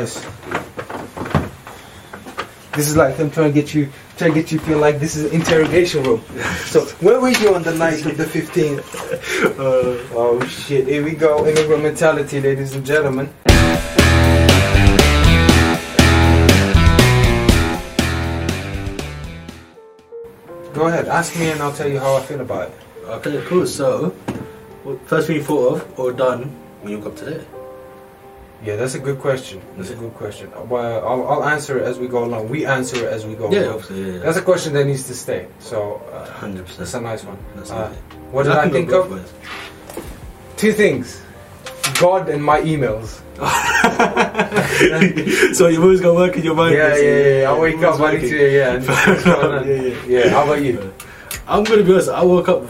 nice. This is like I'm trying to get you, trying to get you feel like this is an interrogation room. So where were you on the night of the 15th? Uh, Oh shit! Here we go. Immigrant mentality, ladies and gentlemen. Go ahead, ask me, and I'll tell you how I feel about it. okay, cool. So, first thing you thought of or done when you woke up today? Yeah, that's a good question. That's a good question. Well, I'll, I'll answer it as we go along. We answer it as we go Yeah, along. obviously, yeah. That's a question that needs to stay. So uh, Hundred that's a nice one. That's Uh, nice. what did I think of? ways. Two things: God and my emails. so you've always got work in your mind. Yeah, yeah, yeah. I wake up, I need to, working. yeah. and what's going on? yeah, yeah. Yeah, how about you? I'm gonna be honest. I woke up.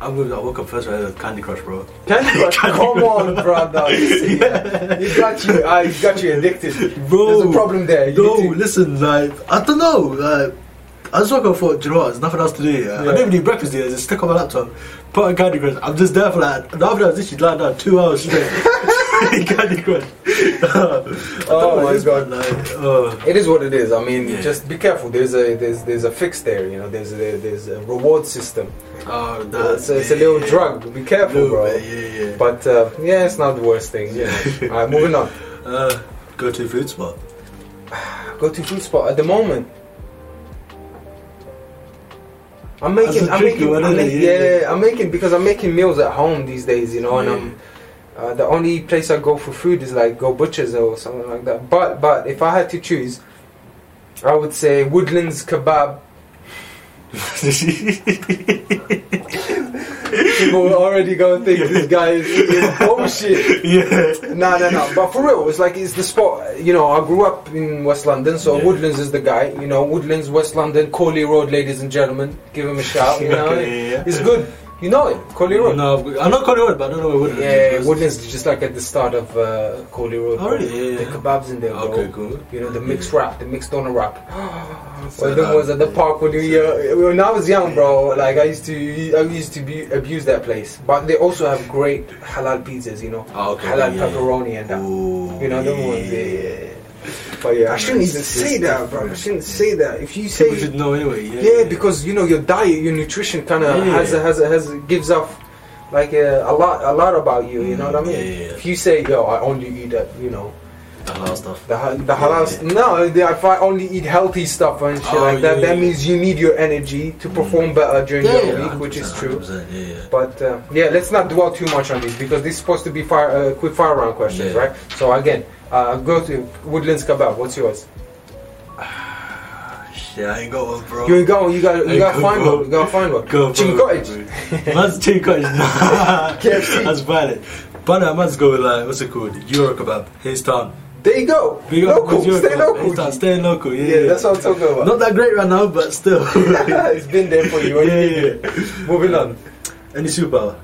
I'm gonna. I woke up first right with Candy Crush, bro. Candy Crush, come on, see, man. You got you, uh, you got you addicted. Bro, There's a problem there. You No, listen, like I don't know. Like, I just woke up thought, you know what? There's nothing else to do. Yeah. I Yeah. didn't even eat breakfast. I just stick on my laptop, put on Candy Crush. I'm just there for like. After that, I was literally lying down two hours straight. Candy Crush. Oh my God. Like, oh. It is what it is. I mean, Yeah. just be careful. There's a there's there's a fix there. You know, there's a, there's a reward system. Oh, it's, that's a, it's a little drug. Be careful, bro. yeah, yeah. But uh, yeah, it's not the worst thing. You know. All right, moving on. Uh, go to food spot. Go to food spot at the moment. I'm making, I'm making, I'm making Yeah, yeah, I'm making because I'm making meals at home these days, you know, and I'm uh, the only place I go for food is like go butchers or something like that. But but if I had to choose, I would say Woodlands kebab. People will already go and think this guy is, is bullshit. yeah. No, no, no. But for real, it's like it's the spot. You know, I grew up in West London, so Yeah. Woodlands is the guy. You know, Woodlands, West London, Coley Road, ladies and gentlemen. Give him a shout. You know, Okay, yeah. it's good. You know it, Coley Road. No, I know Coney Road, but I don't know where Woodlands Yeah, is. Woodlands is just like at the start of uh, Coley Road. Oh, really? Yeah, The kebabs in there, bro. Okay, cool. You know, the mixed wrap, the mixed doner wrap. So Well, that- was at the park when we, uh, when I was young, bro. Like I used to, I used to be, abuse that place. But they also have great halal pizzas, you know, Oh, okay, halal yeah, yeah. pepperoni and that. Ooh, You know, them yeah, ones. yeah, Yeah, yeah. yeah, yeah. But yeah, I shouldn't even say that, bro. I shouldn't say that. If you say, People should know anyway. Yeah, yeah, because you know your diet, your nutrition kind of Yeah. has a, has a, has a, gives off like a, a lot a lot about you. You know what I mean? Yeah, yeah, yeah. If you say, yo, I only eat that, you know, the halal stuff. the the halal. Yeah, No, if I only eat healthy stuff and shit Oh, like that, yeah, that yeah. means you need your energy to perform better during Yeah, the yeah, week, which is true. Yeah, yeah. But uh, yeah, let's not dwell too much on this because this is supposed to be fire, uh, quick fire round questions, Yeah. right? So again, uh, go to Woodlands Kebab. What's yours? Yeah, I ain't got one, bro. You ain't go. You got. You got to find one. You got to find one. Go, Chicken bro. cottage. Man's chicken cottage. KFC. That's valid. But I might go with like, what's it called? Euro kebab. Hayes Town. There you go. Big local. Stay kebab. local. Hayes Town. Staying local, yeah. Yeah, that's what I'm talking about. Not that great right now, but still. it's been there for you. yeah, Yeah, yeah. Moving on. Any superpower?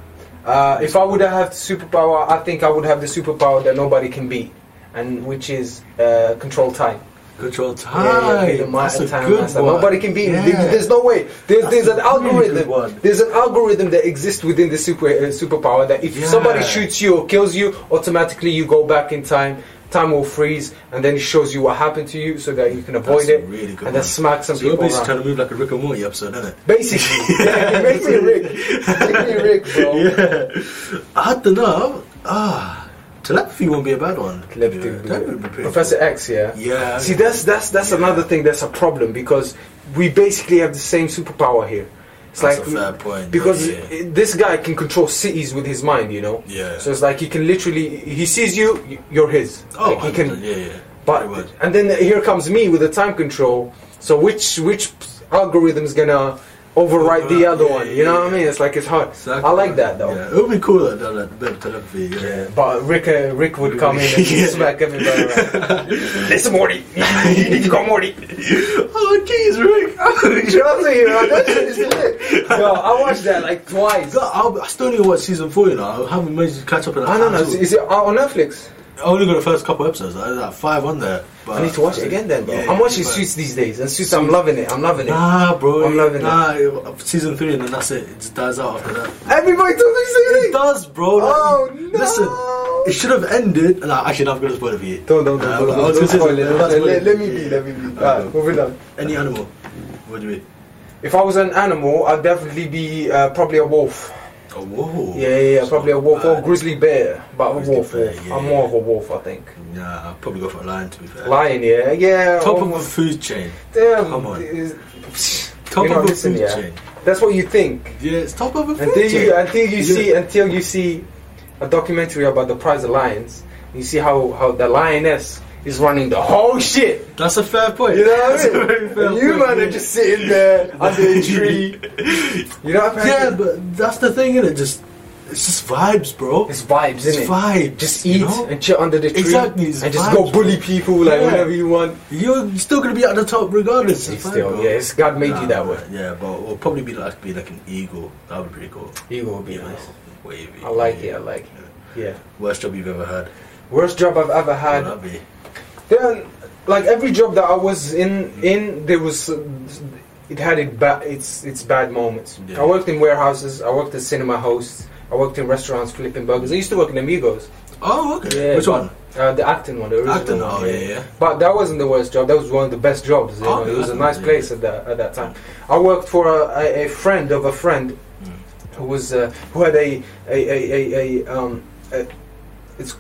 Uh, if I would have superpower, I think I would have the superpower that nobody can beat, and which is uh, control time. Control time. yeah, the amount that's a time good master. one. Nobody can beat it. Yeah. There- There's no way. There's there's an That's a really algorithm. one. There's an algorithm that exists within the super uh, superpower that if Yeah. somebody shoots you or kills you, automatically you go back in time. Time will freeze, and then it shows you what happened to you, so that you can avoid That's a it, really good and then one. smack some So you're people basically around. trying to move like a Rick and Morty episode, isn't it? Basically, yeah, it makes me Rick. Make me Rick, bro. Yeah. I don't know. Ah, telepathy won't be a bad one. Telepathy Yeah, would be would be pretty Professor cool. X, yeah. Yeah. See, that's that's that's Yeah. another thing that's a problem because we basically have the same superpower here. It's That's like a fair point. because yeah. this guy can control cities with his mind, you know. Yeah. So it's like he can literally he sees you, you're his. oh, Like, he can. yeah, yeah. But and then here comes me with the time control. So which which algorithm is gonna override the other Yeah, one? You know yeah, what I mean? It's like it's hard. Exactly. I like that though. Yeah, it would be cool like, that, like, bit. Yeah. Yeah, but Rick, uh, Rick would come in and smack in the Listen, Morty, you need to go, Morty. Oh, jeez, Rick. Trust me, man, that shit is lit. Yo, I watched that like twice. God, I'll- still need to watch season four. You know, I haven't managed to catch up in. I don't know. Is, is it on Netflix? I only got the first couple episodes. There's like five on there. But I need to watch it again then, bro. Yeah, I'm watching Suits these days, and Suits, I'm loving it. I'm loving it. Nah, bro. I'm loving it. nah, season three, and then that's it. It just dies out after that. Everybody told me to see It it. does, bro. Like, Oh no! Listen, it should have ended. No, actually, no, I'm gonna spoil it for you. Don't, don't, don't, Uh, don't, don't, don't spoil it. Let, let, let me be, let me be. Alright, moving on. Any animal. What do you mean? If I was an animal, I'd definitely be uh, probably a wolf. Oh, whoa. Yeah, yeah, yeah, probably a wolf or Bad. grizzly bear, but a wolf. bear, wolf. yeah, I'm more of a wolf, I think. Nah, I'll probably go for a lion to be fair. Lion, yeah, yeah. Top of the food chain. Damn, Come on. Top of a listen, food yeah. chain. That's what you think Yeah, it's top of a food until chain. you until you Yeah. see until you see a documentary about the prize of lions. You see how how the lioness is running the whole shit. That's a fair point. You know That's what I very mean? you man are just sitting there under a tree. You know what I mean? Yeah, but that's the thing, It Just it's just vibes, bro. It's vibes, It's isn't it? vibes. Just you eat know? and chill under the tree. Exactly, it's and just vibes, go bully people like Yeah. whenever you want. You're still gonna be at the top regardless. You It's still, bro. yeah, it's God made Nah, you that way. Yeah, but it'll probably be like be like an eagle. That would be pretty cool. Eagle would be You know, nice. wavy. I like it. I like it. Yeah. Worst job you've ever had? Worst job I've ever What had. would that be? Then, like every job that I was in, in there was, it had it ba- its its bad moments. Yeah. I worked in warehouses. I worked as cinema hosts. I worked in restaurants flipping burgers. I used to work in Amigos. Oh, okay. Yeah, Which but- one? Uh, the Acton one, the original Acton. one. Oh, yeah, yeah. But that wasn't the worst job. That was one of the best jobs. You Oh, know? It was a nice yeah. place at that at that time. I worked for a, a, a friend of a friend Mm. who was uh, who had a a a, a, a um a, it's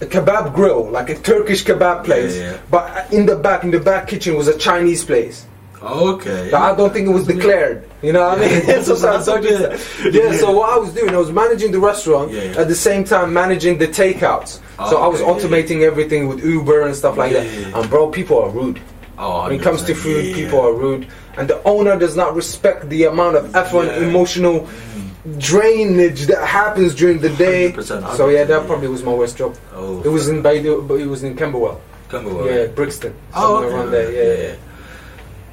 a kebab grill like a Turkish kebab place. Yeah, yeah. But in the back in the back kitchen was a Chinese place. Okay. But I don't think it was declared. You know what I mean? That's Sometimes a I just- bit- yeah, so what I was doing, I was managing the restaurant Yeah, yeah. at the same time managing the takeouts. Oh, so I was okay, yeah, automating everything with Uber and stuff like Yeah, that. yeah, yeah. And bro, people are rude. Oh, When it comes to food, yeah, people yeah. are rude. And the owner does not respect the amount of effort Yeah. and emotional drainage that happens during the day. 100%, So yeah, that probably was my worst job. Oh, It was in Baidu, but it was in Camberwell. Camberwell. Yeah, Brixton. Oh, okay. around there. Yeah, yeah.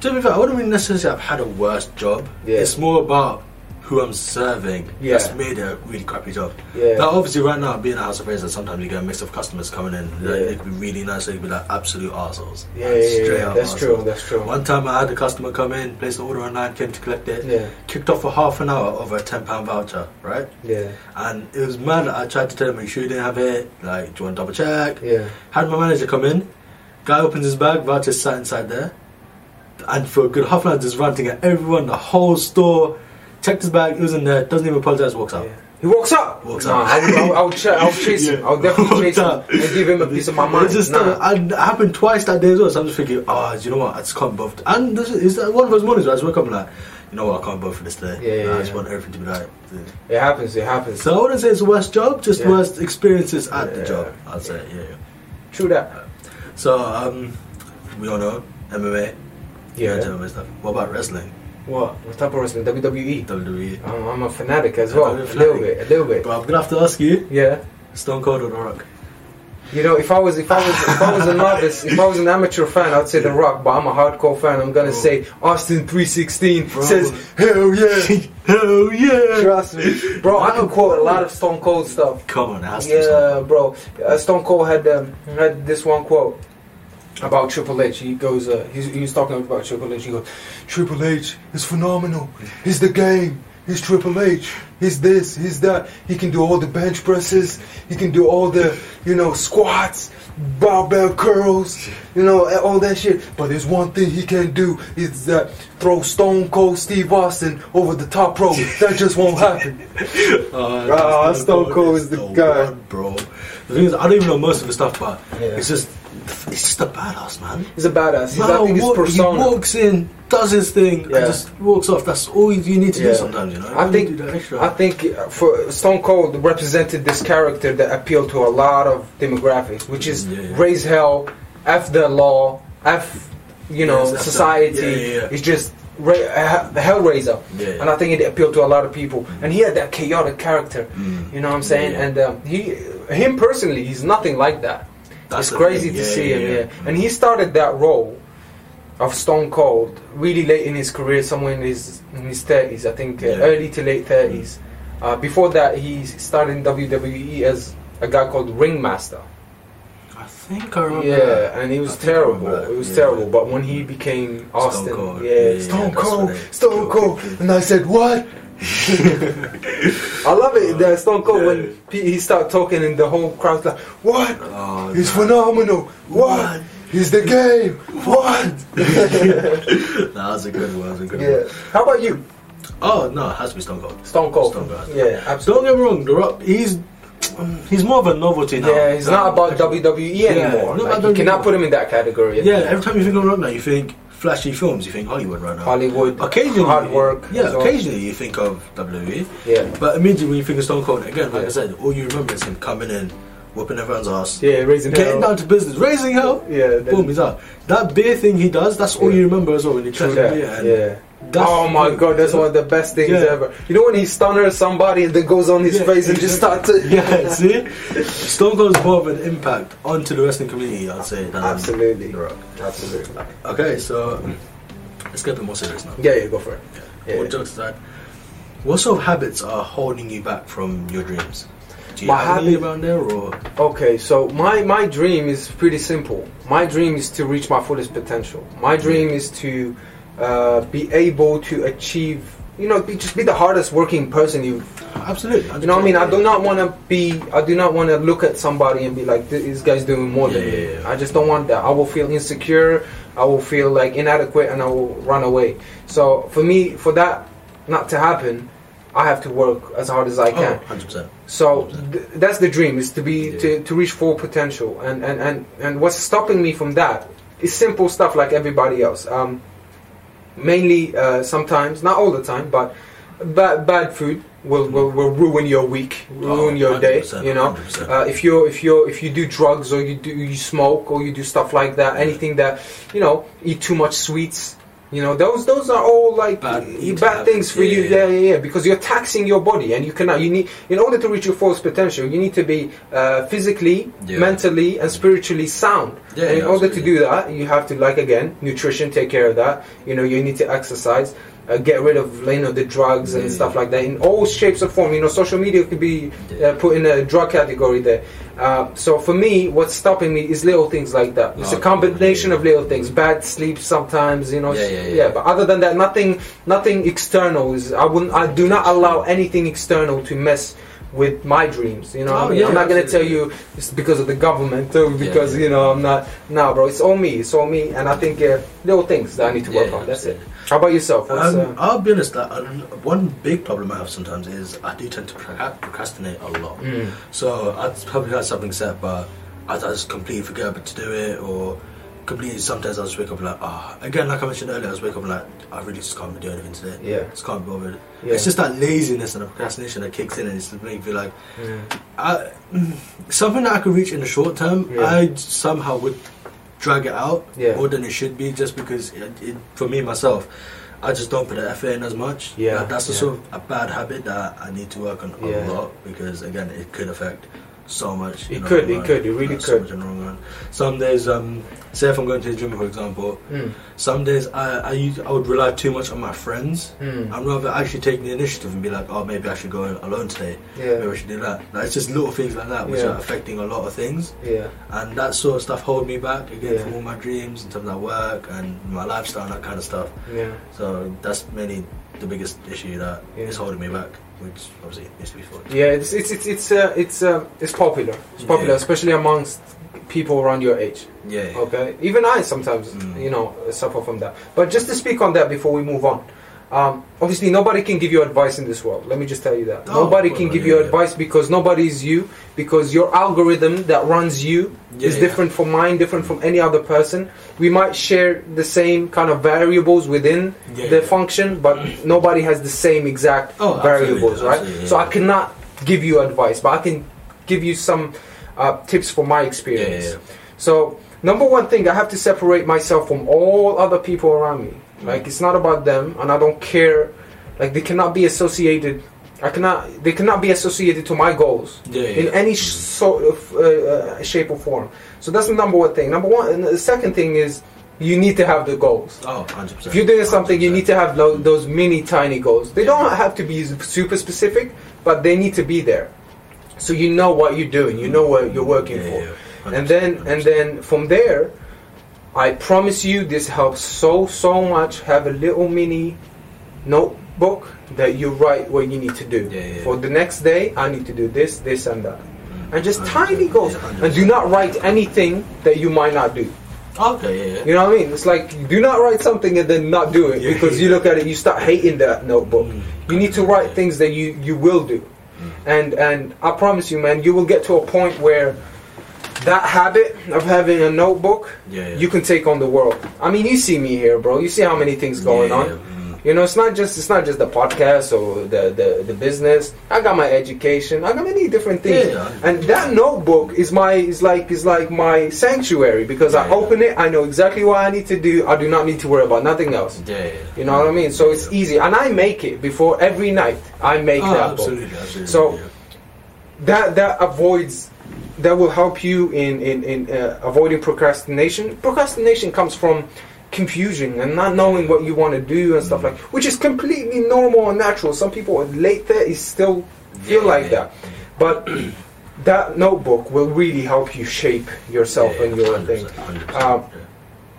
To be fair, I wouldn't necessarily I've had a worst job. Yeah. It's more about who I'm serving. Yeah. That's made a really crappy job. Yeah. Now, obviously, right now, being a house of appraisal, sometimes you get a mix of customers coming in. Like, Yeah. They could be really nice, they could be like absolute arseholes. Yeah, Like, yeah, yeah, straight yeah. up That's arseholes. true. That's true. One time I had a customer come in, placed an order online, came to collect it, Yeah, kicked off for half an hour over a £10 voucher, right? yeah, And it was mad. I tried to tell him, make sure you didn't have it. Like, do you want to double check? yeah. Had my manager come in. Guy opens his bag, voucher sat inside there. And for a good half an hour, just ranting at everyone, the whole store. Checked his bag, it was in there, doesn't even apologize, walks out. yeah. He walks up. Walks nah, up. I would, I would, I would, ch- chase him. I would definitely chase him and give him a piece of my It mind. just Nah. and it happened twice that day as well. So I'm just thinking, oh, you know what? I just can't bother. And this is, one of those mornings where I just wake up and like, you know what? I can't bother for this today. Yeah, yeah, I just yeah. want everything to be like. It happens. It happens. So I wouldn't say it's the worst job, just Yeah. worst experiences at the job. I'd say, yeah. yeah. True that. So um, we all know MMA. Yeah. MMA stuff. What about wrestling? What? What type of wrestling? WWE. WWE. I'm, I'm a fanatic as well. you're A a little bit. A little bit. But I'm gonna have to ask you, Yeah. Stone Cold or The Rock? You know, if I was if I was if I was a novice, if I was an amateur fan, I'd say The Rock. But I'm a hardcore fan. I'm gonna Bro. say Austin 316 Bro. says hell yeah. Hell yeah! Trust me, bro. I can quote a lot of Stone Cold stuff. Come on, it has to be something. Yeah, bro. Uh, Stone Cold had um, had this one quote about Triple H. He goes, uh, he's, he was talking about Triple H. He goes, Triple H is phenomenal. He's the game. He's Triple H. He's this. He's that. He can do all the bench presses. He can do all the, you know, squats, barbell curls, you know, all that shit. But there's one thing he can't do is that throw Stone Cold Steve Austin over the top rope. That just won't happen. Uh, Stone Cold is the guy. one, bro. The thing is, I don't even know most of the stuff, but Yeah. it's just, it's just a badass man. He's a badass. He's, think his persona. He walks in, does his thing, Yeah. and just walks off. That's all you need to Yeah. do sometimes, you know. I think need to do that extra. I think uh, for Stone Cold represented this character that appealed to a lot of demographics, which is Yeah, yeah. raise hell, f the law, f you know Yes, society. yeah, yeah, yeah. It's just ra- the hellraiser, Yeah. and I think it appealed to a lot of people. And he had that chaotic character. Mm. You know what I'm saying? Yeah, yeah. And um, he, him personally, he's nothing like that. That's it's crazy thing. to see yeah, him. yeah. Yeah, and he started that role of Stone Cold really late in his career, somewhere in his in his thirties, I think, uh, early to late thirties. Uh, before that, he started in WWE as a guy called Ringmaster. I think I remember. Yeah, that. and he was think I remember terrible. It was Yeah. terrible. But when he became Austin, Cold. yeah, Yeah, yeah, Stone that's Cold, Stone Cold, and I said, "What? I love it. The Stone Cold when P- he start talking and the whole crowd's like, "What? Oh, He's phenomenal. What? He's the game. What?" that was a good one. That was a good yeah. one. How about you? Oh no, it has to be Stone Cold. Stone Cold. Stone Cold. Yeah, absolutely. Don't get me wrong, The Rock, he's he's more of a novelty now. Yeah, he's not about WWE Yeah, anymore. not Like, you cannot put him in that category. Yeah, every time you think of Rock now, you think flashy films. You think Hollywood right now. Hollywood, Occasionally, hard work. Yeah, as well. occasionally you think of WWE, Yeah. but immediately when you think of Stone Cold, again, like Yeah. I said, all you remember is him coming in, whooping everyone's ass, Yeah, raising hell. getting hell. down to business, raising hell. Yeah. Boom, he's out. That beer thing he does, that's all Yeah. you remember as well when you catch beer. Yeah. that's- oh my god, that's one of the best things Yeah. ever. You know when he stunners somebody and then goes on his Yeah, face and just starts to yeah, see, Stone Cold is more of an impact onto the wrestling community, I'd say. Absolutely. The Rock. Absolutely. Okay, so let's get a bit more serious now. Yeah, yeah, go for it. All Yeah. jokes aside, what sort of habits are holding you back from your dreams? Do you My have habit- around there, or Okay, so my my dream is pretty simple. My dream is to reach my fullest potential. My dream is to uh, be able to achieve, you know, be, just be the hardest working person you. absolutely? You know, what I mean, I do not want to be. I do not want to look at somebody and be like, this guy's doing more than me. yeah, yeah. I just don't want that. I will feel insecure. I will feel like inadequate, and I will run away. So for me, for that not to happen, I have to work as hard as I can. Oh, 100%. So th- that's the dream is to be Yeah. to, to reach full potential. And, and, and, and what's stopping me from that is simple stuff like everybody else. Um, mainly uh, sometimes not all the time but bad, bad food will, will, will ruin your week ruin Oh, your day you know? uh, if you if you if you do drugs or you do you smoke or you do stuff like that anything that you know eat too much sweets you know those those are all like Bad bad, things for habits, you. Yeah, yeah, yeah yeah because you're taxing your body and you cannot you need in order to reach your fullest potential you need to be uh, physically Yeah. mentally and spiritually sound. Yeah, and in order to do that you have to like again nutrition take care of that. You know you need to exercise uh, get rid of you know the drugs and stuff like that. In all shapes or form you know social media could be uh, put in a drug category there. Uh, so for me what's stopping me is little things like that. It's Oh, a combination of little things. Bad sleep sometimes you know. Yeah, yeah, yeah. but other than that nothing nothing external is i wouldn't i do not allow anything external to mess with my dreams you know Oh, I mean? yeah, i'm not going to tell you it's because of the government or because yeah. you know i'm not no bro it's all me it's all me and i think uh, little things that i need to work Yeah, on that's it how about yourself What's, Um, uh, I'll be honest. That uh, one big problem I have sometimes is I do tend to procrastinate a lot. mm, So I probably had something set, but I just completely forget about to do it, or completely. Sometimes I just wake up like, ah. Again, like I mentioned earlier, I just wake up like, I really just can't be doing anything today. yeah Just can't be bothered. yeah It's just that laziness and the procrastination that kicks in, and it's just make me feel like Mm. I, mm, something that I could reach in the short term. Yeah. I somehow would drag it out Yeah. more than it should be, just because it, it, for me myself. I just don't put the effort in as much. Yeah, That- that's a yeah. sort of a bad habit that I need to work on a Yeah. lot because again, it could affect so much. It could, it could, it really So could. much in the long run. Some days, um, say if I'm going to the gym, for example, Mm. some days I I, use, I would rely too much on my friends. Mm. I'd rather actually take the initiative and be like, oh, maybe I should go alone today. Maybe yeah I should do that. Like, it's just little things like that which Yeah. are affecting a lot of things, yeah and that sort of stuff hold me back again Yeah. from all my dreams in terms of work and my lifestyle and that kind of stuff. yeah So that's mainly the biggest issue that is holding me back, which obviously needs to be fought. Yeah, it's it's it's it's uh, it's uh, it's popular. It's popular, Yeah. especially amongst people around your age. Yeah. Okay, even I sometimes Mm. you know suffer from that. But just to speak on that before we move on, um, obviously nobody can give you advice in this world. Let me just tell you that Oh, nobody well, can give yeah, you yeah. advice because nobody is you. Because your algorithm that runs you Yeah, is yeah. different from mine, different from any other person. We might share the same kind of variables within Yeah, the yeah. function, but nobody has the same exact Oh, absolutely, variables, right? absolutely, So. I cannot give you advice, but I can give you some uh, tips from my experience. Yeah, yeah, So number one thing, I have to separate myself from all other people around me. Like it's not about them, and I don't care. Like they cannot be associated. I cannot. They cannot be associated to my goals Yeah, yeah, in any sh- sort of uh, uh, shape or form. So that's the number one thing. Number one, and the second thing is you need to have the goals. Oh, 100%. If you're doing something, you need to have lo- those mini tiny goals. They don't have to be super specific, but they need to be there. So you know what you're doing. You know what you're working Yeah, for. yeah, And then and then from there, I promise you this helps so so much. Have a little mini notebook that you write what you need to do. Yeah, yeah. For the next day, I need to do this, this, and that. And just 100%. tiny goals. Yeah, And do not write anything that you might not do. Okay, yeah, yeah. You know what I mean? It's like do not write something and then not do it because you look at it, you start hating that notebook. Mm. You need to write things that you you will do, and and I promise you, man, you will get to a point where that habit of having a notebook, Yeah, yeah. you can take on the world. I mean, you see me here, bro. You see how many things going Yeah, on. mm. You know, it's not just it's not just the podcast or the, the, the business. I got my education. I got many different things. And that notebook is my is like is like my sanctuary because I open it, I know exactly what I need to do. I do not need to worry about nothing else. Yeah. You know what I mean? So it's easy, and I make it before every night. I make Oh, that book. absolutely, absolutely. So-. That that avoids. That will help you in in in uh, avoiding procrastination. Procrastination comes from confusion and not knowing what you want to do and stuff like, which is completely normal and natural. Some people at late thirties still feel Yeah, like yeah. that, but that notebook will really help you shape yourself Yeah, and your 100%, thing. 100%, Um,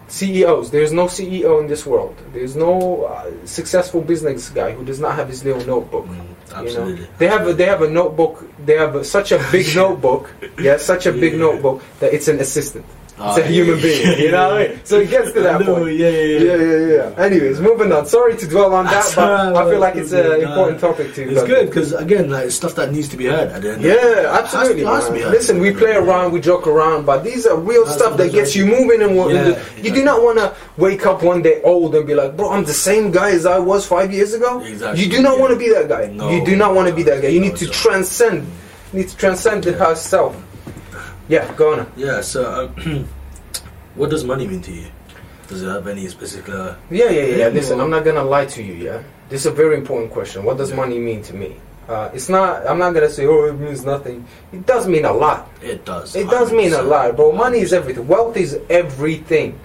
CEOs. There's no CEO in this world. There's no uh, successful business guy who does not have his little notebook. Mm, You absolutely. know, they have a, they have a notebook. They have a, such a big notebook. Yeah, such a big Yeah. notebook that it's an assistant. Ah, It's a human yeah. being. You know what So it gets to that know, point. Yeah, yeah, Yeah, yeah. Anyways, moving on. Sorry to dwell on that, but I feel like it's an important topic too. It's good because again, like stuff that needs to be heard at the end. of. Yeah, absolutely. Has to- has to. Listen, we play around, we joke around, but these are real That's- stuff that gets you moving. And what Yeah, you do not want to wake up one day old and be like, "Bro, I'm the same guy as I was five years ago." Exactly, You do not want to be that guy. No, you do not want to be that guy. You need to transcend. You need to transcend the past self. Yeah, go on. Yeah. So, um, what does money mean to you? Does it have any specific? Uh, Yeah, yeah, yeah. Yeah, Listen, I'm not gonna lie to you. Yeah, this is a very important question. What does Yeah. money mean to me? Uh, it's not. I'm not gonna say, "Oh, it means nothing." It does mean a lot. it does. It does mean a 100%. lot, bro. Money is everything. Wealth is everything,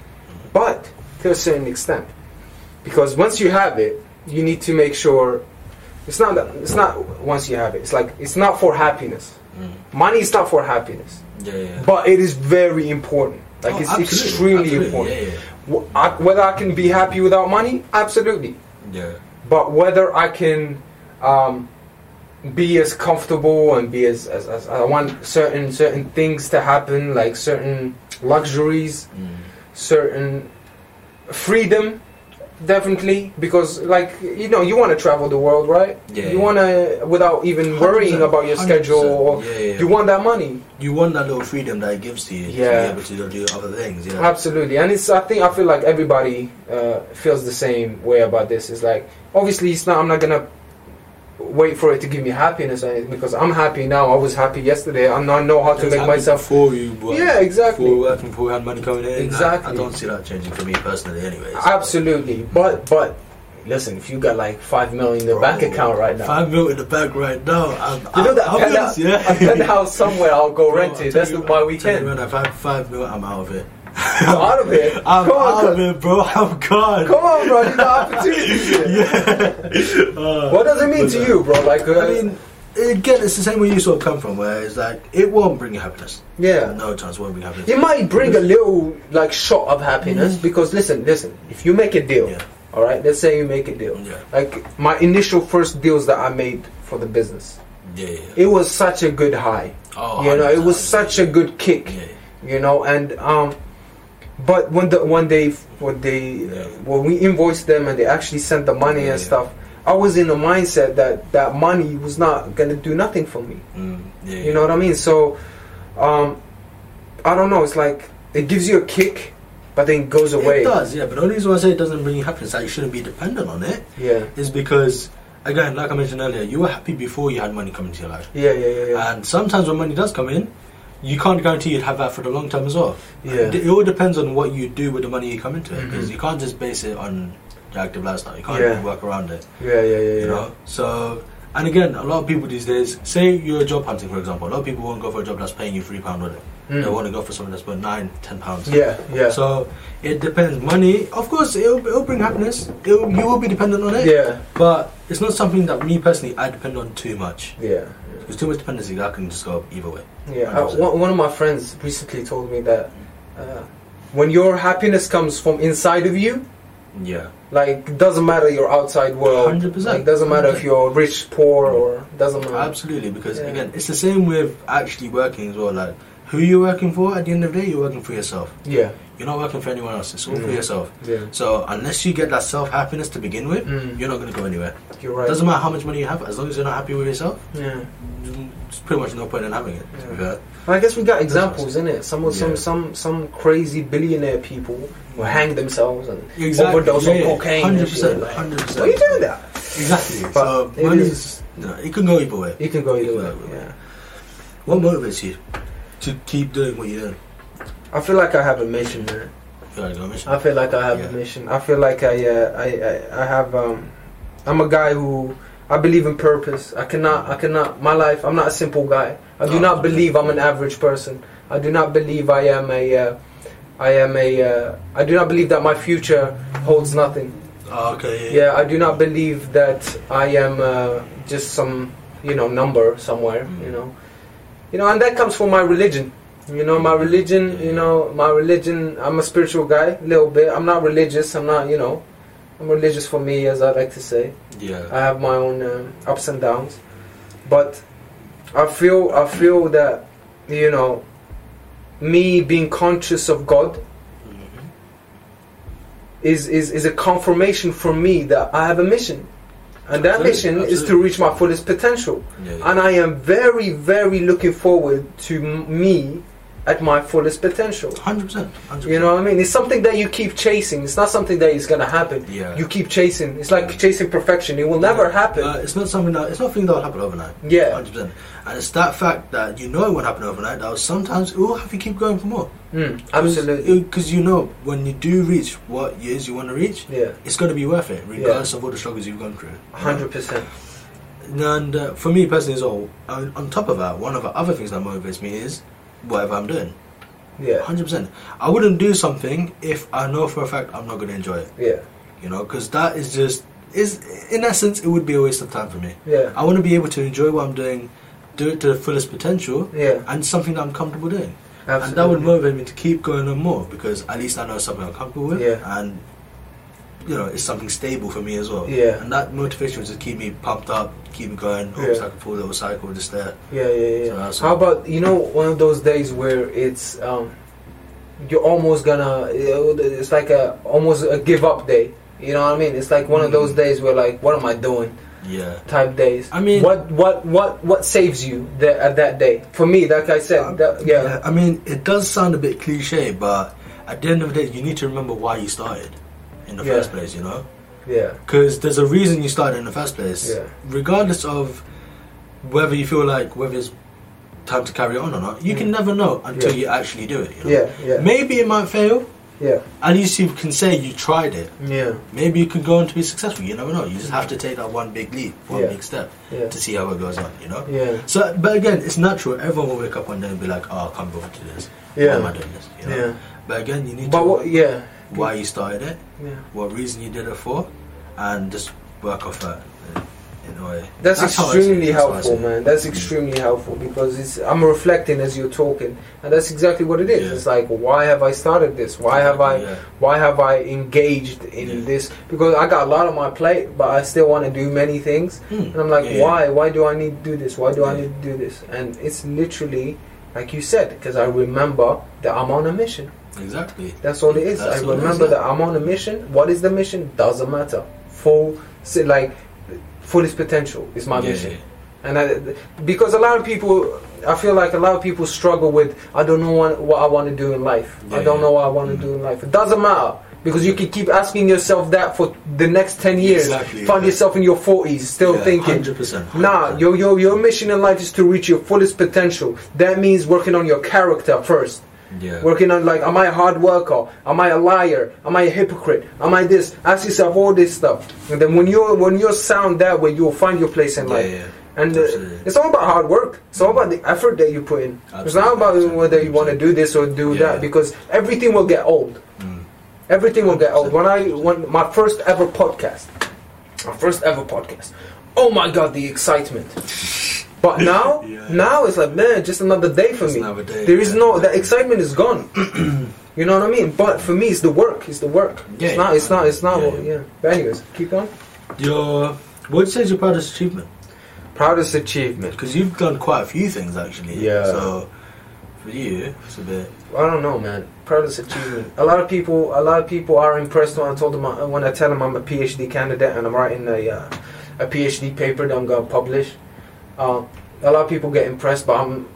but to a certain extent, because once you have it, you need to make sure it's not. It's not once you have it. It's like it's not for happiness. Mm. Money is not for happiness, Yeah, yeah. but it is very important. Like Oh, it's absolutely, extremely absolutely, important. Yeah, Wh- I- Whether I can be happy without money, absolutely. yeah. yeah. But whether I can um, be as comfortable and be as, as, as I want certain certain things to happen, like certain luxuries, Mm. certain freedom, definitely. Because like you know, you want to travel the world, right? Yeah, You yeah. want to without even worrying about your schedule. Or yeah, yeah. You want that money. You want that little freedom that it gives to you Yeah. to be able to do other things. Yeah. Absolutely, and it's. I think I feel like everybody uh, feels the same way about this. It's like obviously it's not. I'm not gonna wait for it to give me happiness or anything because I'm happy now. I was happy yesterday. I'm not know how to make myself. for you work, Yeah, exactly. Before working, before you had money coming in. Exactly. I, don't see that changing for me personally, anyways. Absolutely, but but listen, if you got like five million in the bank account right now, five million in the bank right now. I'm, you know that penthouse, yeah. a penthouse somewhere. I'll go Bro, rent it. That's you- the, my I'll weekend. When I've had five mil, I'm out of it. I'm out of it. I'm Come on, out of it, bro. I'm gone. come on, bro. You got opportunities here. yeah. Uh, What does it mean to you, bro? Like, uh, I mean, again, it's the same way you sort of come from, where it's like it won't bring you happiness. yeah. No chance won't bring happiness. It might bring a little like shot of happiness because listen, listen. If you make a deal, Yeah. all right. Let's say you make a deal. Yeah. Like my initial first deals that I made for the business, Yeah, yeah. it was such a good high. Oh, you know, it was such a good kick. Yeah. You know, and um, but when the when they when they Yeah. when we invoiced them and they actually sent the money Yeah, and yeah. stuff, I was in a mindset that that money was not gonna do nothing for me. Mm, yeah, You know what I mean? So, um, I don't know. It's like it gives you a kick, but then it goes away. It does, yeah. But the only reason why I say it doesn't bring you happiness, that you shouldn't be dependent on it, Yeah. is because, again, like I mentioned earlier, you were happy before you had money come into your life. Yeah, yeah, yeah, yeah. And sometimes when money does come in, you can't guarantee you'd have that for the long term as well. Yeah. It all depends on what you do with the money you come into it, because you can't just base it on your active lifestyle. You can't Yeah. work around it. yeah, yeah, yeah, yeah. You know. So, and again, a lot of people these days, say you're job hunting, for example. A lot of people won't go for a job that's paying you three pound with it. Mm. They want to go for something that's worth nine, ten pounds. Yeah, yeah. So it depends. Money, of course, it'll, it'll bring happiness. It'll, you will be dependent on it. yeah, But it's not something that me personally I depend on too much. yeah, Because too much dependency, that can just go either way. yeah. Uh, one, one of my friends recently told me that uh, when your happiness comes from inside of you, Yeah. Like it doesn't matter your outside world. 100%. Like doesn't matter if you're rich, poor, or doesn't matter. Absolutely, because Yeah. again, it's the same with actually working as well. Like, who you're working for at the end of the day, you're working for yourself. Yeah, You're not working for anyone else. It's all for Mm. yourself. yeah. So unless you get that self happiness to begin with, Mm. you're not going to go anywhere. You're right. Doesn't matter how much money you have, as long as you're not happy with yourself, Yeah. It's pretty much no point in having it. To be Yeah. I guess we got examples in it. Some Yeah. some some some crazy billionaire people who hang themselves and Exactly. overdose Yeah, on cocaine. and 100%, 100%. Why are you doing that? Exactly. But so it money is- is, you know, it can go either way. Can go either way. Yeah. What motivates you to keep doing what you're doing? I feel like I have a mission, man. You gotta go mission. I feel like I have Yeah. a mission. I feel like I, uh, I, I, I have. Um, I'm a guy who I believe in purpose. I cannot, I cannot. My life. I'm not a simple guy. I do No. not believe I'm an average person. I do not believe I am a. Uh, I am a. Uh, I do not believe that my future holds nothing. Oh, okay. Yeah, I do not believe that I am uh, just some, you know, number somewhere. Mm. You know, you know, and that comes from my religion. You know, my religion. You know, my religion. I'm a spiritual guy, a little bit. I'm not religious. I'm not. You know, I'm religious for me, as I like to say. Yeah. I have my own um, ups and downs, but I feel. I feel that, you know, me being conscious of God Mhm. is, is, is a confirmation for me that I have a mission. And that Absolutely, mission is to reach my fullest potential. Yeah, yeah. And I am very, very looking forward to m- me at my fullest potential. Hundred percent. You know what I mean? It's something that you keep chasing. It's not something that is going to happen. Yeah. You keep chasing. It's like chasing perfection. It will never happen. Uh, it's not something that it's not something that will happen overnight. Yeah. Hundred percent. And it's that fact that you know it won't happen overnight. That sometimes it will have you keep going for more. Mm, absolutely. Because you know when you do reach what years you want to reach, Yeah. it's going to be worth it, regardless of all the struggles you've gone through. 100%. And uh, for me personally as well, on, on top of that, one of the other things that motivates me is whatever I'm doing. Yeah. Hundred percent. I wouldn't do something if I know for a fact I'm not going to enjoy it. Yeah. You know, because that is just is in essence it would be a waste of time for me. Yeah. I want to be able to enjoy what I'm doing, do it to the fullest potential, Yeah. and something that I'm comfortable doing. Absolutely. And that would motivate me to keep going on more because at least I know something I'm comfortable with, Yeah. and you know it's something stable for me as well. Yeah. And that motivation will just keep me pumped up, keep me going. Almost Yeah. like a full little cycle, just there. Yeah, yeah, yeah. So How about you know one of those days where it's um, you're almost gonna it's like a almost a give up day. You know what I mean? It's like one of those Mm. days where like what am I doing Yeah. type days. I mean- what what what what saves you that at that day? For me, like I said, that, yeah, I mean, it does sound a bit cliche, but at the end of the day, you need to remember why you started in the Yeah. first place. You know. yeah, Because there's a reason you started in the first place. Yeah. Regardless of whether you feel like whether it's time to carry on or not, you can never know until Mm. Yeah. you actually do it. You know? yeah, yeah, Maybe it might fail. yeah, At least you can say you tried it. yeah, Maybe you can go on to be successful. You never know. You just have to take that one big leap, one Yeah. big step yeah, to see how it goes on. You know. yeah, So, but again, it's natural. Everyone will wake up one day and be like, "Oh, I can't bother to this. Why Yeah. am I doing this?" You know? yeah. But again, you need But to what? Yeah, why you started it, yeah. what reason you did it for, and just work off that in- a way. That's, how I see it, extremely that's helpful, man. That's extremely helpful because it's I'm reflecting as you're talking, and that's exactly what it is. Yeah. It's like, why have I started this? Why have I? Yeah. Why have I engaged in this? Because I got a lot on my plate, but I still want to do many things, Hmm. and I'm like, why? Why do I need to do this? Why do I need to do this? And it's literally, like you said, because I remember that I'm on a mission. Exactly. That's all it is. That's I it is, remember yeah. that I'm on a mission. What is the mission? Doesn't matter. Full, like, fullest potential is my Yeah, mission. yeah. And I, because a lot of people, I feel like a lot of people struggle with, I don't know what, what I want to do in life. I don't know what I want to Mhm. do in life. It doesn't matter. Because you can keep asking yourself that for the next 10 years. Exactly, Find yeah. yourself in your 40s still Yeah, thinking, 100%. Nah, your, your, your mission in life is to reach your fullest potential. That means working on your character first. Yeah. Working on like, am I a hard worker? Am I a liar? Am I a hypocrite? Am I this? Ask yourself all this stuff, and then when you're when you're sound that way, you'll find your place in life. yeah. And uh, it's all about hard work. It's all about the effort that you put in. Absolutely. It's not about whether you want to do this or do that because everything will get old. Everything will get old. When I when my first ever podcast, my first ever podcast. Oh my god, the excitement! But now, Yeah. now it's like man, just another day for Just me. day, There is yeah. no that excitement is gone. You know what I mean? But for me, it's the work. It's the work. Yeah, it's not. It's not. It's not. yeah, what- yeah. But anyways, keep going. Your what would you say is your proudest achievement? Proudest achievement. Because you've done quite a few things actually. Yeah. So for you, it's a bit. I don't know, man. Proudest achievement. A lot of people, a lot of people are impressed when I told them I- when I tell them I'm a PhD candidate and I'm writing a uh, a PhD paper that I'm gonna publish. Uh, a lot of people get impressed, but I'm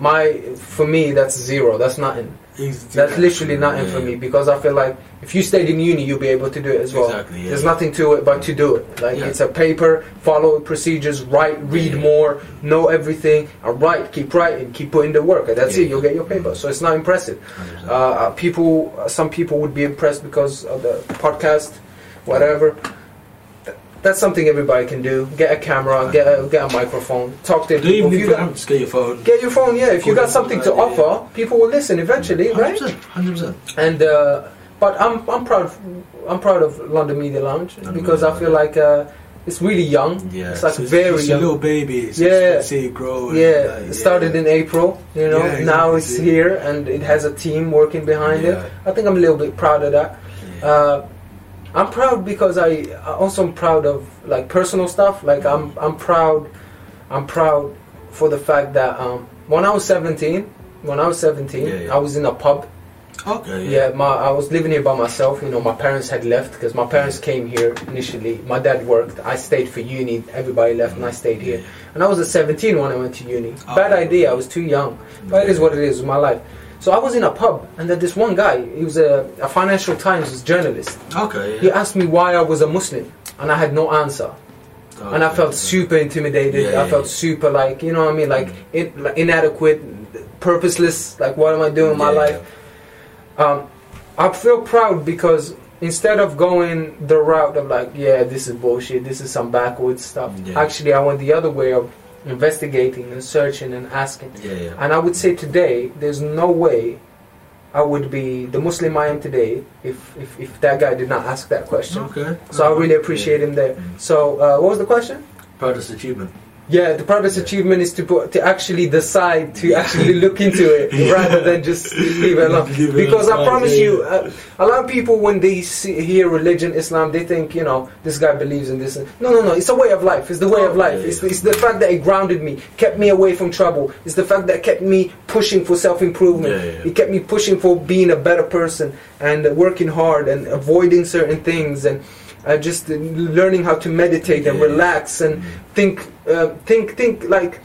my for me that's zero. That's nothing. That's literally nothing for me because I feel like if you stayed in uni, you'll be able to do it as well. Exactly, yeah. There's nothing to it but to do it. Like Yeah. it's a paper, follow procedures, write, read Yeah. more, know everything, and write. Keep writing, keep putting the work, and that's Yeah. it. You'll get your paper. So it's not impressive. Uh, uh, people, uh, some people would be impressed because of the podcast, whatever. Th- That's something everybody can do. Get a camera, get a, get a microphone, talk to Do people. even If you to got, just get your phone? get your phone, yeah. If you got something to offer, people will listen eventually, right? 100%. 100%. And uh, but I'm I'm proud of, I'm proud of London Media Lounge London because Media I feel like uh, it's really young. Yeah. It's like so very it's a young. little baby. Yeah. See it grow. Yeah, like, it started in April. You know, Yeah, now it's here and it has a team working behind Yeah. it. I think I'm a little bit proud of that. Yeah. Uh, I'm proud because I I also am proud of like personal stuff. Like I'm I'm proud I'm proud for the fact that um, when I was 17, when I was 17, Yeah, yeah. I was in a pub. okay. Yeah, my I was living here by myself. You know, my parents had left because my parents came here initially. My dad worked. I stayed for uni. Everybody left, and I stayed here. And I was at 17 when I went to uni. Oh. Bad idea. I was too young. But it is what it is. With my life. So I was in a pub, and then this one guy. He was a, a Financial Times journalist. Okay. He asked me why I was a Muslim, and I had no answer. Okay. And I felt super intimidated. Yeah, I felt yeah. super like you know what I mean, like, in, like inadequate, purposeless. Like what am I doing in my Yeah, life? Um, I feel proud because instead of going the route of like, yeah, this is bullshit, this is some backwoods stuff. Yeah. Actually, I went the other way of investigating and searching and asking. Yeah, yeah. And I would say today, there's no way I would be the Muslim I am today if if, if that guy did not ask that question. Okay. So I really appreciate him there. Mm. So uh, what was the question? Proudest achievement. Yeah, the proudest Yeah. achievement is to put, to actually decide to actually look into it Yeah. rather than just leave it alone. Leave it Because I promise yeah, you, uh, a lot of people when they see, hear religion, Islam, they think you know this guy believes in this. No, no, no. It's a way of life. It's the way of life. Yeah, It's, it's the fact that it grounded me, kept me away from trouble. It's the fact that kept me pushing for self improvement. It kept me pushing for being a better person and working hard and avoiding certain things and uh, just learning how to meditate and Yeah. relax and Mm. think, uh, think, think like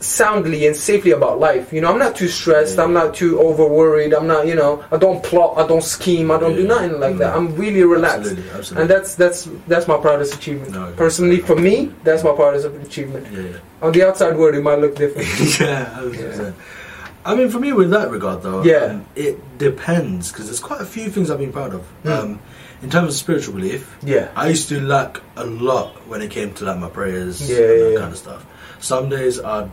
soundly and safely about life. You know, I'm not too stressed. Yeah. I'm not too over worried. I'm not, you know, I don't plot. I don't scheme. I don't do nothing like that. Mm. I'm really relaxed. Absolutely. Absolutely. And that's that's that's my proudest achievement. No, Personally, for me, that's my proudest achievement. yeah, yeah. On the outside world, it might look different. yeah, 100%. I mean, for me, with that regard, though, Yeah. um, it depends because there's quite a few things I've been proud of. Mm. Um, in terms of spiritual belief, yeah. I used to lack a lot when it came to like my prayers Yeah, and that yeah, yeah. kind of stuff. Some days I'd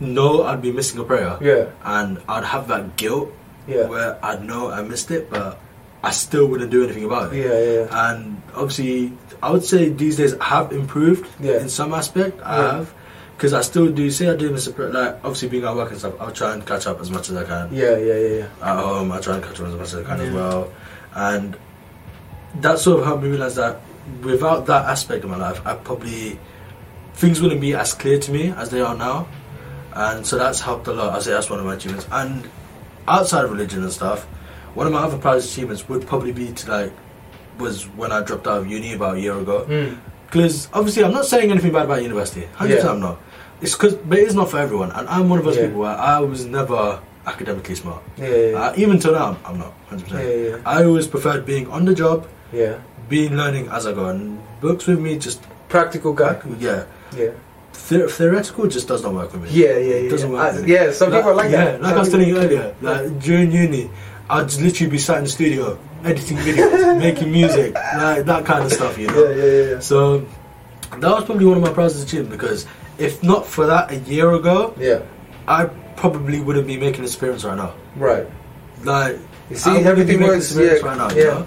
know I'd be missing a prayer, Yeah. and I'd have that guilt Yeah. where I'd know I missed it, but I still wouldn't do anything about it. Yeah. Yeah. And obviously, I would say these days I have improved Yeah. in some aspect. I Yeah. have. Because I still do, say I do miss a prayer, like obviously being at work and stuff, I'll try and catch up as much as I can. Yeah. Yeah. Yeah. Yeah. At home, I try and catch up as much as I can as well. And that sort of helped me realize that without that aspect of my life, I probably, things wouldn't be as clear to me as they are now. And so that's helped a lot. I say that's one of my achievements. And outside of religion and stuff, one of my other proudest achievements would probably be to like, was when I dropped out of uni about a year ago. Mm. Because obviously, I'm not saying anything bad about university. Hundred percent, I'm not. It's because, but it's not for everyone, and I'm one of those Yeah. people where I was never academically smart. Yeah. Yeah. Uh, even till now, I'm not. Hundred Yeah. percent. Yeah. I always preferred being on the job, Yeah. being learning as I go, and books with me just Practical guy. yeah. Yeah. The- theoretical just does not work with me. Yeah. Yeah. It Yeah. doesn't yeah. work. With me. yeah. Some people are like yeah, that. like I was telling you earlier, like during uni, I'd literally be sat in the studio editing videos, making music, like that kind of stuff, you know. Yeah. Yeah. Yeah. So that was probably one of my proudest achievements because if not for that a year ago, Yeah. I probably wouldn't be making this appearance right now. Right. Like You see, I everything works. Yeah. right now. yeah. You know?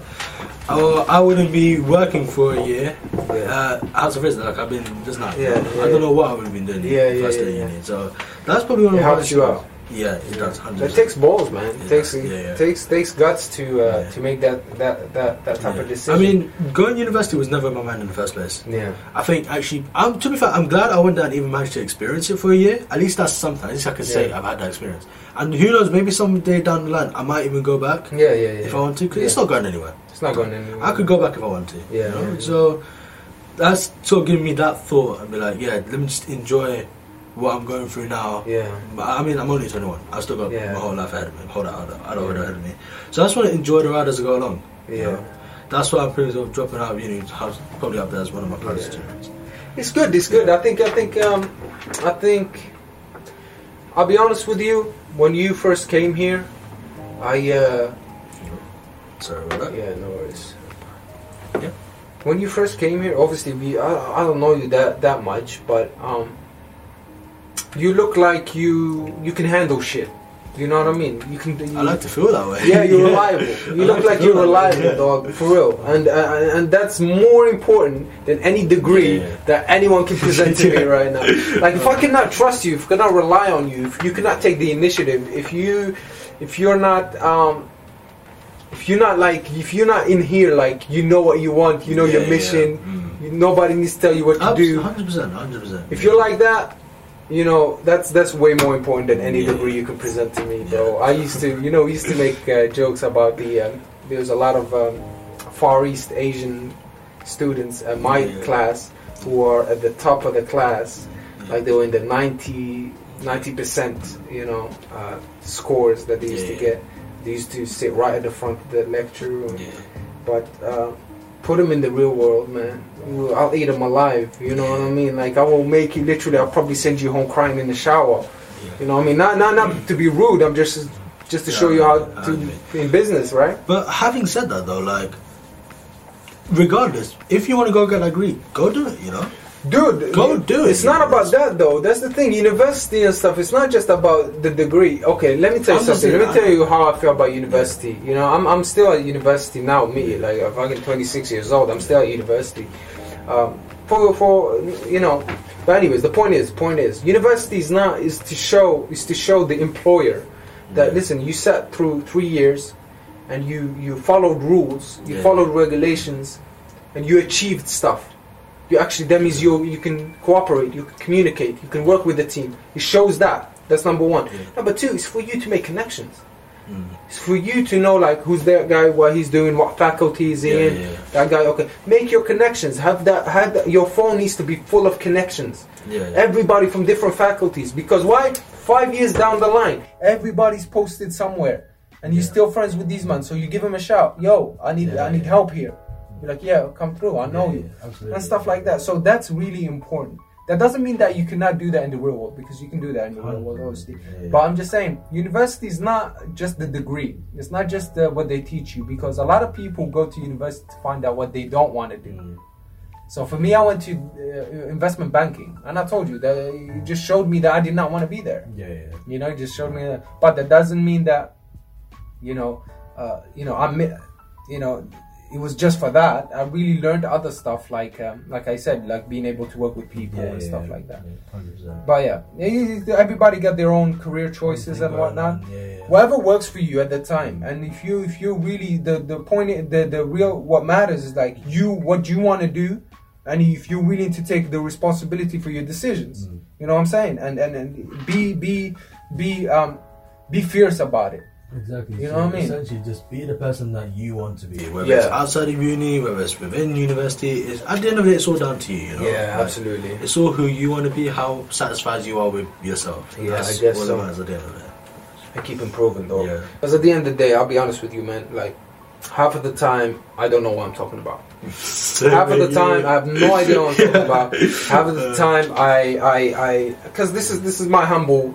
Or I wouldn't be working for a year Yeah. uh, out of prison like I've been just now. Yeah, I don't know what I would have been doing Yeah, first yeah, day yeah, uni. So that's probably one of my helps you out. Yeah, it does. 100%. It takes balls, man. It Yeah, takes yeah, yeah. takes takes guts to uh, Yeah. to make that that that, that type of decision. I mean, going to university was never in my mind in the first place. yeah, I think actually, I'm, to be fair, I'm glad I went there and even managed to experience it for a year. At least that's something. At least I can say I've had that experience. And who knows, maybe someday down the line, I might even go back yeah, yeah, yeah. if I want to, because it's not going anywhere. it's not going anywhere. I could go back if I want to. Yeah, you know? yeah. So that's sort of giving me that thought and be like, yeah, let me just enjoy what I'm going through now. Yeah, But I mean, I'm only 21. I've still got Yeah. my whole life ahead of me. Hold on, hold on, I don't hold ahead of me. So I just want to enjoy the ride as I go along. you yeah. know? That's why I'm pretty of dropping out of uni. Probably up there as one of my plans Yeah. to. It's good. It's good. I think. I think. Um, I think. I'll be honest with you. When you first came here, I. Uh, Sorry about that. yeah, no worries. Yeah. When you first came here, obviously we. I, I don't know you that that much, but um, you look like you you can handle shit. You know what I mean? You can. You, I like to feel that way. Yeah, you're reliable. You I look like like you're way, reliable, yeah. dog, for real. And uh, and that's more important than any degree Yeah. that anyone can present to me right now. Like if I cannot trust you, if I cannot rely on you, if you cannot take the initiative, if you if you're not um if you're not like if you're not in here like you know what you want, you know Yeah, your yeah. mission, Mm. you, nobody needs to tell you what to do. Hundred percent, hundred percent. If you're like that, you know that's that's way more important than any Yeah. degree you can present to me, bro. I used to, you know, used to make uh, jokes about the. Um, there was a lot of um, Far East Asian students in my Yeah. class who are at the top of the class, like they were in the 90 90 percent. you know, uh, scores that they used to get. They used to sit right at the front of the lecture room yeah. but uh, put them in the real world, man. I'll eat them alive. You know what I mean? Like I will make you literally. I'll probably send you home crying in the shower. You know what I mean? Not not not to be rude. I'm just just to show you how to in business, right? But having said that, though, like, regardless, if you want to go get a degree, go do it. You know. Dude, Go do it, It's not about that though. That's the thing. University and stuff. It's not just about the degree. Okay, let me tell you I'm something. Let me tell you how I feel about university. You know, I'm I'm still at university now. Me, like I'm fucking 26 years old. I'm still at university. Um, for for you know. But anyways, the point is, point is, university is not is to show is to show the employer that Yeah. listen, you sat through three years, and you you followed rules, you Yeah. followed regulations, and you achieved stuff. You actually that means you you can cooperate, you can communicate, you can work with the team. It shows that. That's number one. Yeah. Number two is for you to make connections. Mm. It's for you to know like who's that guy, what he's doing, what faculty is Yeah, in. yeah. That guy, okay. Make your connections. Have that. Have that. Your phone needs to be full of connections. Yeah. Everybody from different faculties. Because why? Five years down the line, everybody's posted somewhere, and you're still friends with these men. So you give them a shout. Yo, I need I need help here. You're like, yeah, come through. I know Yeah, you absolutely. and stuff like that. So that's really important. That doesn't mean that you cannot do that in the real world because you can do that in the real world, obviously. Yeah. But I'm just saying, university is not just the degree. It's not just uh, what they teach you because a lot of people go to university to find out what they don't want to do. Mm. So for me, I went to uh, investment banking, and I told you that it just showed me that I did not want to be there. Yeah, yeah. You know, it just showed me that. But that doesn't mean that, you know, uh, you know, I'm, you know, it was just for that. I really learned other stuff, like, um, like I said, like being able to work with people and stuff like that. But yeah, everybody got their own career choices and whatnot. Yeah, yeah. Whatever works for you at the time, and if you if you really the the point the the real what matters is like you what you want to do, and if you're willing to take the responsibility for your decisions. Mm. You know what I'm saying? And and and be be be um be fierce about it. Exactly. You so know what I mean? Essentially, just be the person that you want to be. Whether it's outside of uni, whether it's within university, it's, at the end of it, it's all down to you. you know? Like, absolutely. It's all who you want to be, how satisfied you are with yourself. Yeah, That's I guess all so. that matters at the end of it. I keep improving though. Yeah. Because at the end of the day, I'll be honest with you, man. Like half of the time, I don't know what I'm talking about. half of the time I have no idea what I'm talking about. Half of the time I I I because this is this is my humble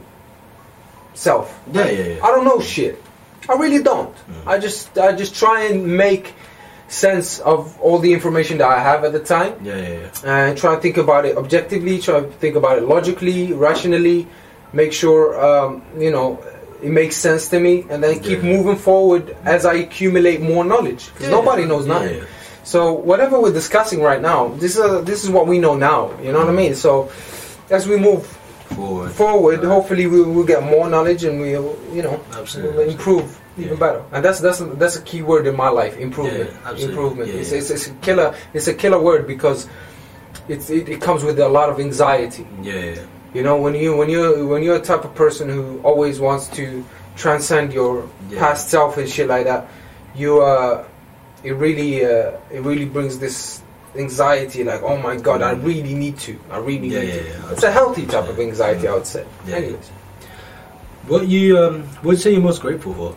self. Yeah, yeah, yeah. I don't know shit. I really don't. I just I just try and make sense of all the information that I have at the time Yeah, yeah, yeah. and try to think about it objectively, try to think about it logically, rationally, make sure um, you know it makes sense to me, and then keep Yeah. moving forward as I accumulate more knowledge. Because Yeah, nobody knows nothing. So whatever we're discussing right now, this is this is what we know now. You know what I mean? So as we move forward. forward. Right. Hopefully, we will get more knowledge and we'll, you know, Absolutely. improve even Yeah. better. And that's that's that's a key word in my life: improvement. Yeah, improvement. Yeah, it's. It's, it's a killer. It's a killer word because it's it, it comes with a lot of anxiety. Yeah, yeah, You know, when you when you when you're a type of person who always wants to transcend your past self and shit like that, you uh, it really uh, it really brings this anxiety. Like, oh my god, I really need to. I really Yeah, need yeah, to. yeah. It's a healthy type of anxiety, I would say. Yeah. Anyways. What you um, what you say you're most grateful for?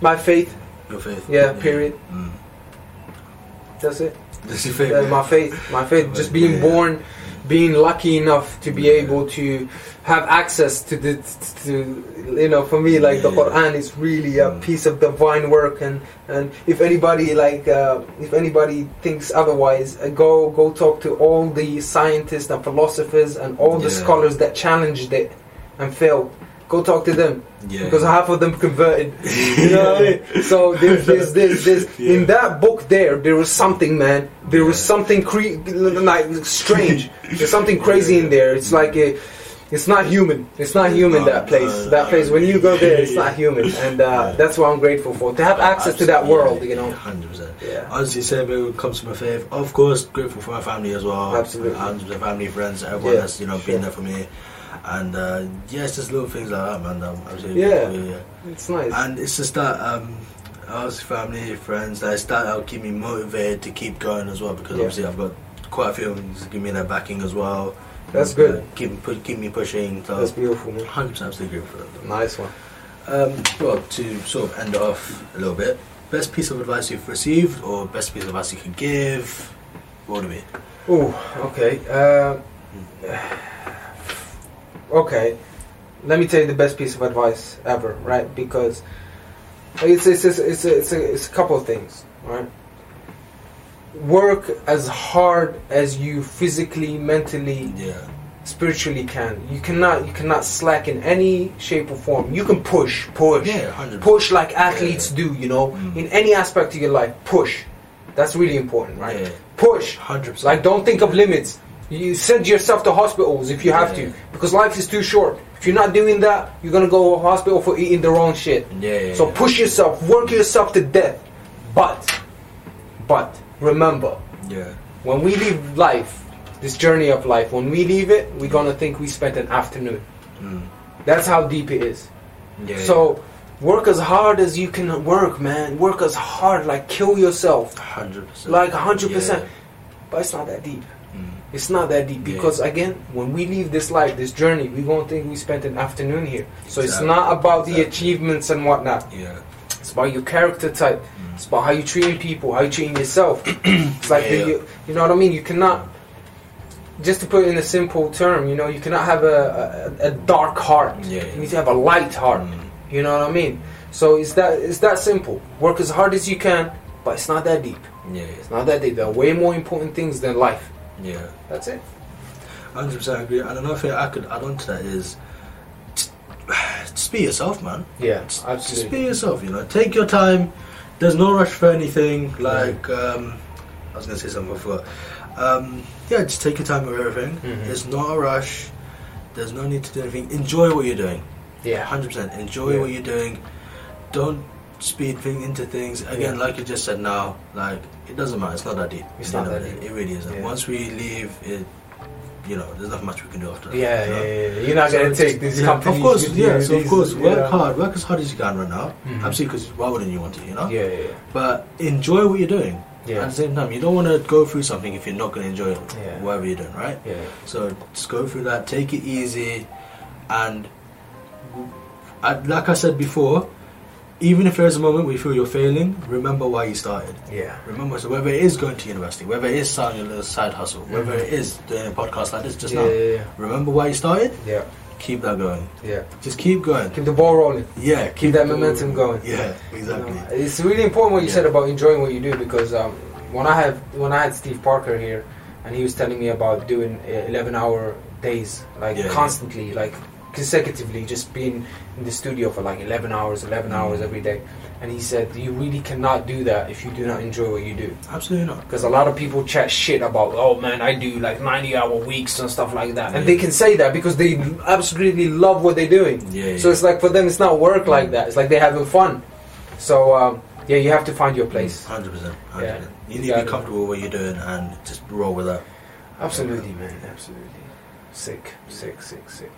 My faith, Your faith. yeah, period. Mm. That's it. That's your That's my faith. My faith. Just being born, being lucky enough to be able to have access to the to you know for me like the Quran is really a Mm. piece of divine work and and if anybody like uh, if anybody thinks otherwise uh, go go talk to all the scientists and philosophers and all the Yeah. scholars that challenged it and failed go talk to them Yeah. because half of them converted. You know what I mean? So there's, there's, there's, there's Yeah. in that book there, there was something, man. There was something cre- like strange. There's something crazy in there. It's like a, it's not human. It's not human. No, that place. no, that no. place. When you go there, it's Yeah. not human, and uh, Yeah. that's what I'm grateful for. To have access to that world, you know. Hundred percent. Yeah. Honestly, same when it comes to my faith. Of course, grateful for my family as well. Absolutely. And the family, friends, everyone Yeah, that's you know sure. been there for me. And uh, yeah, it's just little things like that, man. I'm absolutely Yeah. yeah. It's nice. And it's just that um, us family, friends, that that will keep me motivated to keep going as well. Because Yeah. obviously, I've got quite a few things to give me that backing as well. That's good. Keep pu- keep me pushing. So That's beautiful, man. Hundred percent, absolutely that. Nice one. Um, well, to sort of end off a little bit, best piece of advice you've received, or best piece of advice you could give, what would it be? Ooh, okay. Uh, okay. Let me tell you the best piece of advice ever, right? Because it's it's it's it's a, it's a, it's a couple of things, right? Work as hard as you physically, mentally, Yeah, spiritually can. You cannot you cannot slack in any shape or form. You can push, push, yeah, push like athletes do. You know, Mm. in any aspect of your life, push. That's really important, right? Yeah. Push. Hundred percent. Like, don't think of limits. You send yourself to hospitals if you have Yeah. to, because life is too short. If you're not doing that, you're gonna go to hospital for eating the wrong shit. Yeah, yeah. So push yourself, work yourself to death. But, but remember, Yeah, when we leave life, this journey of life, when we leave it, we're gonna think we spent an afternoon. mm. That's how deep it is. yeah. So work as hard as you can work, man. Work as hard, like kill yourself, hundred percent. like hundred percent. But it's not that deep. It's not that deep Yeah. because again, when we leave this life, this journey, we gonna think we spent an afternoon here. So it's not about the Exactly. achievements and whatnot. Yeah. It's about your character type. Mm. It's about how you treating people, how you treating yourself. it's like Yeah. you, you know what I mean. You cannot. Just to put it in a simple term, you know, you cannot have a, a, a dark heart. Yeah. You need to have a light heart. Mm. You know what I mean? So it's that it's that simple. Work as hard as you can, but it's not that deep. Yeah, It's not that deep. There are way more important things than life. Yeah. That's it. Hundred percent agree. And another thing I could add on to that is, just, just be yourself, man. Yeah, Just be yourself. You know, take your time. There's no rush for anything. Like um, I was gonna say something before. Um, yeah, just take your time with everything. Mhm. It's not a rush. There's no need to do anything. Enjoy what you're doing. Yeah. Hundred percent. Enjoy Yeah. what you're doing. Don't speed thing into things. Again, Yeah. like you just said now, like it doesn't matter. It's not that deep. It's not that deep. It really isn't. Yeah. Once we leave, it, you know, there's not much we can do after that. Yeah, you know? yeah, yeah. You're not So gonna take these yeah. Of course, yeah. So of course, work hard, work as hard as you can right now. Mhm. Absolutely, because why wouldn't you want to? You know. Yeah, yeah, yeah. But enjoy what you're doing. Yeah. At the same time, you don't want to go through something if you're not going to enjoy it, Yeah. whatever you're doing, right? Yeah. So just go through that, take it easy, and like I said before, even if there's a moment where you feel you're failing, remember why you started. Yeah. Remember, so whether it is going to university, whether it is starting a little side hustle, whether Mhm. it is doing a podcast like this just yeah, now, yeah, remember why you started. yeah, Keep that going. yeah. Just keep going. Keep the ball rolling. Yeah, Keep that momentum going. Yeah, You exactly. know, it's really important what you Yeah. said about enjoying what you do because um, when I had when I had Steve Parker here and he was telling me about doing uh, 11 hour days like Yeah, yeah. constantly like consecutively just being in the studio for like 11 hours, 11 mm. hours every day. And he said, you really cannot do that if you do not enjoy what you do. Absolutely not. Because a lot of people chat shit about, oh man, I do like 90 hour weeks and stuff like that. And they can say that because they absolutely love what they're doing. Yeah. So it's like for them, it's not work mm. like that. It's like they're having fun. So um, yeah, you have to find your place. Mm, hundred percent. Yeah. You need to be comfortable with what you're doing and just roll with that. Absolutely, man. Absolutely. Sick, sick, sick, sick.